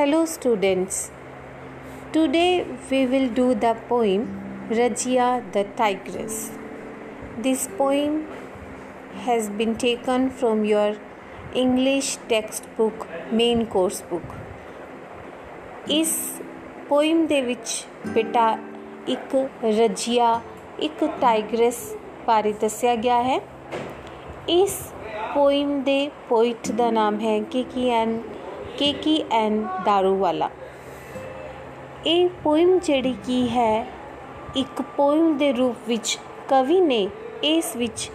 Hello, students. Today we will do the poem Rajia the Tigress. This poem has been taken from your English textbook, main course book. ਇਸ poem ਦੇ ਵਿੱਚ ਬੇਟਾ ਇੱਕ ਰਜੀਆ ਇੱਕ tigers ਬਾਰੇ ਦੱਸਿਆ ਗਿਆ ਹੈ ਇਸ ਪੋਇਮ ਦੇ ਪੋਇਟ ਦਾ ਨਾਮ ਹੈ ਕੇਕੀ ਐਨ ਕੇਕੀ ਐਨ ਦਾਰੂਵਾਲਾ ਇਹ ਪੋਇਮ ਜਿਹੜੀ ਕੀ ਹੈ, ਇੱਕ ਪੋਇਮ ਦੇ ਰੂਪ ਵਿੱਚ ਕਵੀ ਨੇ ਇਸ ਵਿੱਚ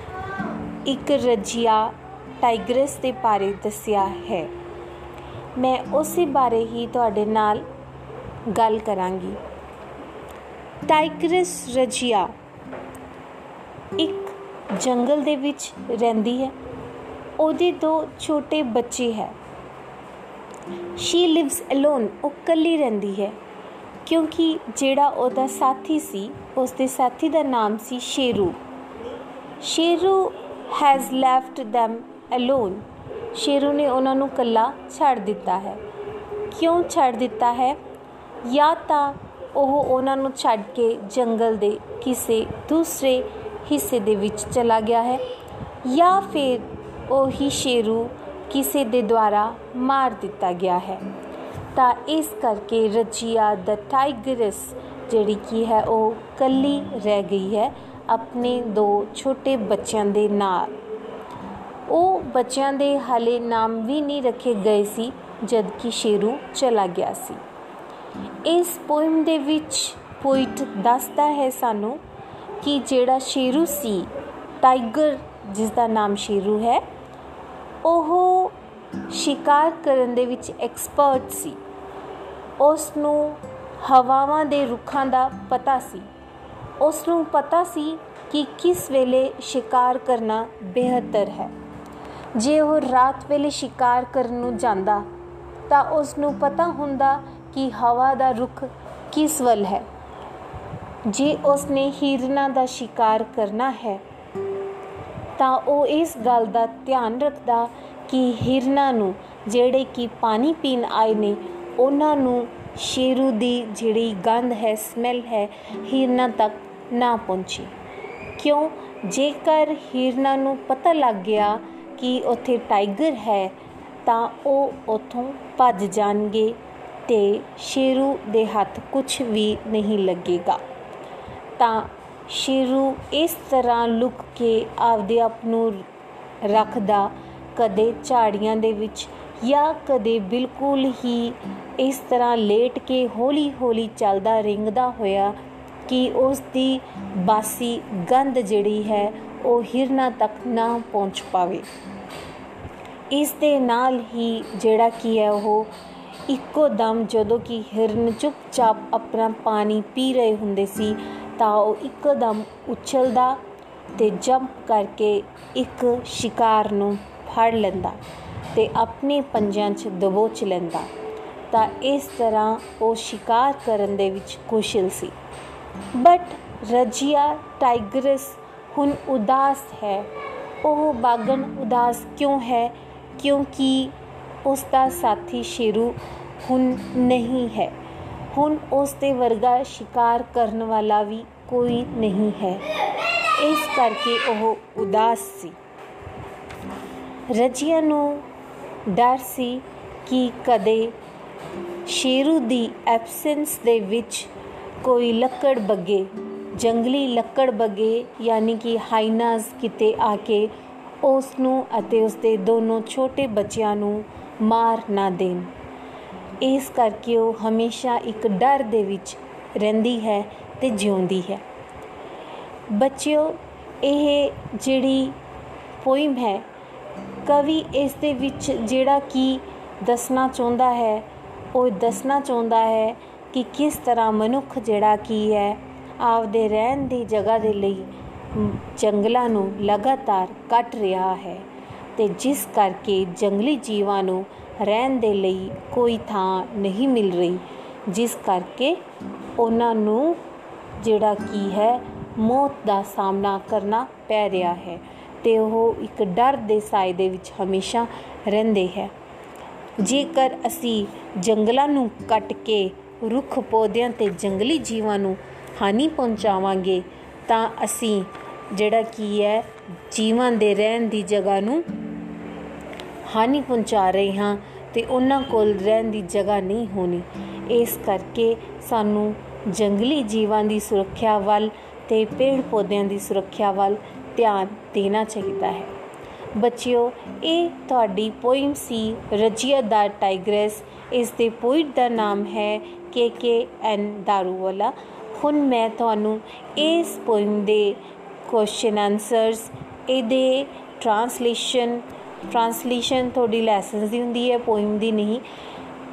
ਇੱਕ ਰਜੀਆ ਟਾਈਗਰਸ ਦੇ ਬਾਰੇ ਦੱਸਿਆ ਹੈ। ਮੈਂ ਉਸੇ ਬਾਰੇ ਹੀ ਤੁਹਾਡੇ ਨਾਲ ਗੱਲ ਕਰਾਂਗੀ। ਟਾਈਗਰਸ ਰਜੀਆ ਇੱਕ ਜੰਗਲ ਦੇ ਵਿੱਚ ਰਹਿੰਦੀ ਹੈ। ਉਹਦੇ ਦੋ ਛੋਟੇ ਬੱਚੇ ਹੈ। ਸ਼ੀ ਲਿਵਸ ਅਲੋਨ ਉਹ ਇਕੱਲੀ ਰਹਿੰਦੀ ਹੈ। ਕਿਉਂਕਿ ਜਿਹੜਾ ਉਹਦਾ ਸਾਥੀ ਸੀ ਉਸ ਦੇ ਸਾਥੀ ਦਾ ਨਾਮ ਸੀ Sheru. Sheru has left them alone Sheru ਨੇ ਉਹਨਾਂ ਨੂੰ ਇਕੱਲਾ ਛੱਡ ਦਿੱਤਾ ਹੈ। ਕਿਉਂ ਛੱਡ ਦਿੱਤਾ ਹੈ? ਜਾਂ ਤਾਂ ਉਹ ਉਹਨਾਂ ਨੂੰ ਛੱਡ ਕੇ ਜੰਗਲ ਦੇ ਕਿਸੇ ਦੂਸਰੇ ਹਿੱਸੇ ਦੇ ਵਿੱਚ ਚਲਾ ਗਿਆ ਹੈ, ਜਾਂ ਫਿਰ ਉਹੀ ਸ਼ੇਰੂ ਕਿਸੇ ਦੇ ਦੁਆਰਾ ਮਾਰ ਦਿੱਤਾ ਗਿਆ ਹੈ। ਤਾਂ ਇਸ ਕਰਕੇ ਰਜੀਆ ਦ ਟਾਈਗਰਸ, ਜਿਹੜੀ ਕੀ ਹੈ, ਉਹ ਕੱਲੀ ਰਹਿ ਗਈ ਹੈ ਆਪਣੇ ਦੋ ਛੋਟੇ ਬੱਚਿਆਂ ਦੇ ਨਾਲ। ਉਹ ਬੱਚਿਆਂ ਦੇ ਹਾਲੇ ਨਾਮ ਵੀ ਨਹੀਂ ਰੱਖੇ ਗਏ ਸੀ ਜਦ ਕਿ ਸ਼ੇਰੂ ਚਲਾ ਗਿਆ ਸੀ। ਇਸ ਪੋਇਮ ਦੇ ਵਿੱਚ ਪੋਇਟ ਦੱਸਦਾ ਹੈ ਸਾਨੂੰ ਕਿ ਜਿਹੜਾ ਸ਼ੇਰੂ ਸੀ, ਟਾਈਗਰ ਜਿਸ ਦਾ ਨਾਮ ਸ਼ੇਰੂ ਹੈ ਉਹ ਸ਼ਿਕਾਰ ਕਰਨ ਦੇ ਵਿੱਚ ਐਕਸਪਰਟ ਸੀ। ਉਸ ਨੂੰ ਹਵਾਵਾਂ ਦੇ ਰੁੱਖਾਂ ਦਾ ਪਤਾ ਸੀ। ਉਸ ਨੂੰ ਪਤਾ ਸੀ ਕਿ ਕਿਸ ਵੇਲੇ ਸ਼ਿਕਾਰ ਕਰਨਾ ਬਿਹਤਰ ਹੈ। ਜੇ ਉਹ ਰਾਤ ਵੇਲੇ ਸ਼ਿਕਾਰ ਕਰਨ ਨੂੰ ਜਾਂਦਾ, ਤਾਂ ਉਸ ਨੂੰ ਪਤਾ ਹੁੰਦਾ ਕਿ ਹਵਾ ਦਾ ਰੁਖ ਕਿਸ ਵੱਲ ਹੈ। ਜੇ ਉਸ ਨੇ ਹਿਰਨਾ ਦਾ ਸ਼ਿਕਾਰ ਕਰਨਾ ਹੈ ਤਾਂ ਉਹ ਇਸ ਗੱਲ ਦਾ ਧਿਆਨ ਰੱਖਦਾ ਕਿ ਹਿਰਨਾ ਨੂੰ ਜਿਹੜੇ ਕਿ ਪਾਣੀ ਪੀਣ ਆਏ ਨੇ, ਉਹਨਾਂ ਨੂੰ ਸ਼ੇਰੂ ਦੀ ਜਿਹੜੀ ਗੰਧ ਹੈ ਸਮੈਲ ਹੈ, ਹਿਰਨਾ ਤੱਕ ਨਾ ਪਹੁੰਚੀ। ਕਿਉਂ? ਜੇਕਰ ਹਿਰਨਾ ਨੂੰ ਪਤਾ ਲੱਗ ਗਿਆ ਕਿ ਉੱਥੇ ਟਾਈਗਰ ਹੈ, ਤਾਂ ਉਹ ਉੱਥੋਂ ਭੱਜ ਜਾਣਗੇ ਤੇ ਸ਼ੇਰੂ ਦੇ ਹੱਥ ਕੁਝ ਵੀ ਨਹੀਂ ਲੱਗੇਗਾ। ਤਾਂ ਸ਼ੇਰੂ ਇਸ ਤਰ੍ਹਾਂ ਲੁਕ ਕੇ ਆਪਦੇ ਆਪ ਨੂੰ ਰੱਖਦਾ, ਕਦੇ ਝਾੜੀਆਂ ਦੇ ਵਿੱਚ ਜਾਂ ਕਦੇ ਬਿਲਕੁਲ ਹੀ ਇਸ ਤਰ੍ਹਾਂ ਲੇਟ ਕੇ ਹੌਲੀ-ਹੌਲੀ ਚੱਲਦਾ ਰਿੰਗਦਾ ਹੋਇਆ ਕਿ ਉਸ ਦੀ ਬਾਸੀ ਗੰਧ ਜਿਹੜੀ ਹੈ ਉਹ ਹਿਰਨਾ ਤੱਕ ਨਾ ਪਹੁੰਚ ਪਾਵੇ। ਇਸ ਦੇ ਨਾਲ ਹੀ ਜਿਹੜਾ ਕੀ ਹੈ ਉਹ ਇੱਕੋ ਦਮ ਜਦੋਂ ਕਿ ਹਿਰਨ ਚੁੱਪਚਾਪ ਆਪਣਾ ਪਾਣੀ ਪੀ ਰਹੇ ਹੁੰਦੇ ਸੀ ਤਾਂ ਉਹ ਇੱਕਦਮ ਉਛਲਦਾ ਤੇ ਜੰਪ ਕਰਕੇ ਇੱਕ ਸ਼ਿਕਾਰ ਨੂੰ ਫੜ ਲੈਂਦਾ ਤੇ ਆਪਣੇ ਪੰਜਾਂ 'ਚ ਦਬੋਚ ਲੈਂਦਾ। ਤਾਂ ਇਸ ਤਰ੍ਹਾਂ ਉਹ ਸ਼ਿਕਾਰ ਕਰਨ ਦੇ ਵਿੱਚ ਕੁਸ਼ਲ ਸੀ। ਬਟ ਰਜੀਆ ਟਾਈਗਰਸ ਹੁਣ ਉਦਾਸ ਹੈ। ਉਹ ਬਾਗਨ ਉਦਾਸ ਕਿਉਂ ਹੈ? ਕਿਉਂਕਿ ਉਸ ਦਾ ਸਾਥੀ ਸ਼ੇਰੂ ਹੁਣ ਨਹੀਂ ਹੈ। ਹੁਣ ਉਸ ਦੇ ਵਰਗਾ ਸ਼ਿਕਾਰ ਕਰਨ ਵਾਲਾ ਵੀ ਕੋਈ ਨਹੀਂ ਹੈ। ਇਸ ਕਰਕੇ ਉਹ ਉਦਾਸ ਸੀ। ਰਜੀਆ ਨੂੰ ਡਰ ਸੀ ਕਿ ਕਦੇ ਸ਼ੇਰੂ ਦੀ ਐਬਸੈਂਸ ਦੇ ਵਿੱਚ ਕੋਈ ਲੱਕੜ ਬੱਗੇ, ਜੰਗਲੀ ਲੱਕੜ ਬੱਗੇ ਯਾਨੀ ਕਿ ਹਾਈਨਾਸ ਕਿਤੇ ਆ ਕੇ ਉਸ ਨੂੰ ਅਤੇ ਉਸ ਦੇ ਦੋਨੋਂ ਛੋਟੇ ਬੱਚਿਆਂ ਨੂੰ ਮਾਰ ਨਾ ਦੇਣ। ਇਸ ਕਰਕੇ ਉਹ ਹਮੇਸ਼ਾ ਇੱਕ ਡਰ ਦੇ ਵਿੱਚ ਰਹਿੰਦੀ ਹੈ ਤੇ ਜਿਉਂਦੀ ਹੈ। ਬੱਚਿਓ, ਇਹ ਜਿਹੜੀ ਪੋਇਮ ਹੈ, ਕਵੀ ਇਸ ਦੇ ਵਿੱਚ ਜਿਹੜਾ ਕੀ ਦੱਸਣਾ ਚਾਹੁੰਦਾ ਹੈ, ਉਹ ਦੱਸਣਾ ਚਾਹੁੰਦਾ ਹੈ ਕਿ ਕਿਸ ਤਰ੍ਹਾਂ ਮਨੁੱਖ ਜਿਹੜਾ ਕੀ ਹੈ, ਆਪਦੇ ਰਹਿਣ ਦੀ ਜਗ੍ਹਾ ਦੇ ਲਈ ਜੰਗਲਾਂ ਨੂੰ ਲਗਾਤਾਰ ਕੱਟ ਰਿਹਾ ਹੈ ਤੇ ਜਿਸ ਕਰਕੇ ਜੰਗਲੀ ਜੀਵਾਂ ਨੂੰ ਰਹਿਣ ਦੇ ਲਈ ਕੋਈ ਥਾਂ ਨਹੀਂ ਮਿਲ ਰਹੀ, ਜਿਸ ਕਰਕੇ ਉਹਨਾਂ ਨੂੰ ਜਿਹੜਾ ਕੀ ਹੈ, ਮੌਤ ਦਾ ਸਾਹਮਣਾ ਕਰਨਾ ਪੈ ਰਿਹਾ ਹੈ ਤੇ ਉਹ ਇੱਕ ਡਰ ਦੇ ਸਾਏ ਦੇ ਵਿੱਚ ਹਮੇਸ਼ਾ ਰਹਿੰਦੇ ਹੈ। ਜੇਕਰ ਅਸੀਂ ਜੰਗਲਾਂ ਨੂੰ ਕੱਟ ਕੇ ਰੁੱਖ ਪੌਦਿਆਂ ਤੇ ਜੰਗਲੀ ਜੀਵਾਂ ਨੂੰ ਹਾਨੀ ਪਹੁੰਚਾਵਾਂਗੇ, ਤਾਂ ਅਸੀਂ ਜਿਹੜਾ ਕੀ ਹੈ, ਜੀਵਾਂ ਦੇ ਰਹਿਣ ਦੀ ਜਗ੍ਹਾ ਨੂੰ ਹਾਨੀ ਪਹੁੰਚਾ ਰਹੇ ਹਾਂ ਤੇ ਉਹਨਾਂ ਕੋਲ ਰਹਿਣ ਦੀ ਜਗ੍ਹਾ ਨਹੀਂ ਹੋਣੀ। ਇਸ ਕਰਕੇ ਸਾਨੂੰ ਜੰਗਲੀ ਜੀਵਾਂ ਦੀ ਸੁਰੱਖਿਆ ਵੱਲ ਤੇ ਪੇੜ ਪੌਦਿਆਂ ਦੀ ਸੁਰੱਖਿਆ ਵੱਲ ਧਿਆਨ ਦੇਣਾ ਚਾਹੀਦਾ ਹੈ। ਬੱਚਿਓ, ਇਹ ਤੁਹਾਡੀ ਪੋਇਮ ਸੀ, ਰਜੀਆ ਦਾ ਟਾਈਗਰੈਸ। ਇਸ ਦੇ ਪੋਇਟ ਦਾ ਨਾਮ ਹੈ ਕੇ ਕੇ ਐਨ ਦਾਰੂਵਾਲਾ। ਹੁਣ ਮੈਂ ਤੁਹਾਨੂੰ ਇਸ ਪੋਇਮ ਦੇ ਕੁਐਸਚਨ ਆਨਸਰਸ, ਇਹਦੇ ਟ੍ਰਾਂਸਲੇਸ਼ਨ ਟ੍ਰਾਂਸਲੇਸ਼ਨ ਤੁਹਾਡੀ ਲੈਸਨਸ ਦੀ ਹੁੰਦੀ ਹੈ, ਪੋਇਮ ਦੀ ਨਹੀਂ,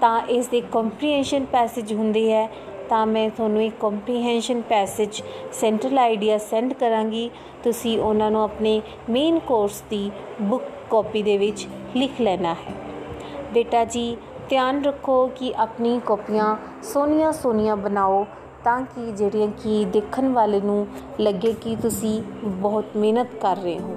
ਤਾਂ ਇਸ ਦੇ ਕੰਪਰੀਹੈਂਸ਼ਨ ਪੈਸੇਜ ਹੁੰਦੇ ਹੈ। ਤਾਂ ਮੈਂ ਤੁਹਾਨੂੰ ਇੱਕ comprehension passage central idea send ਕਰਾਂਗੀ। ਤੁਸੀਂ ਉਹਨਾਂ ਨੂੰ ਆਪਣੇ ਮੇਨ ਕੋਰਸ ਦੀ ਬੁੱਕ ਕਾਪੀ ਦੇ ਵਿੱਚ ਲਿਖ ਲੈਣਾ ਹੈ। ਬੇਟਾ ਜੀ, ਧਿਆਨ ਰੱਖੋ ਕਿ ਆਪਣੀ ਕਾਪੀਆਂ ਸੋਹਣੀਆਂ ਸੋਹਣੀਆਂ ਬਣਾਓ, ਤਾਂ ਕਿ ਜਿਹੜੀਆਂ ਕਿ ਦੇਖਣ ਵਾਲੇ ਨੂੰ ਲੱਗੇ ਕਿ ਤੁਸੀਂ ਬਹੁਤ ਮਿਹਨਤ ਕਰ ਰਹੇ ਹੋ।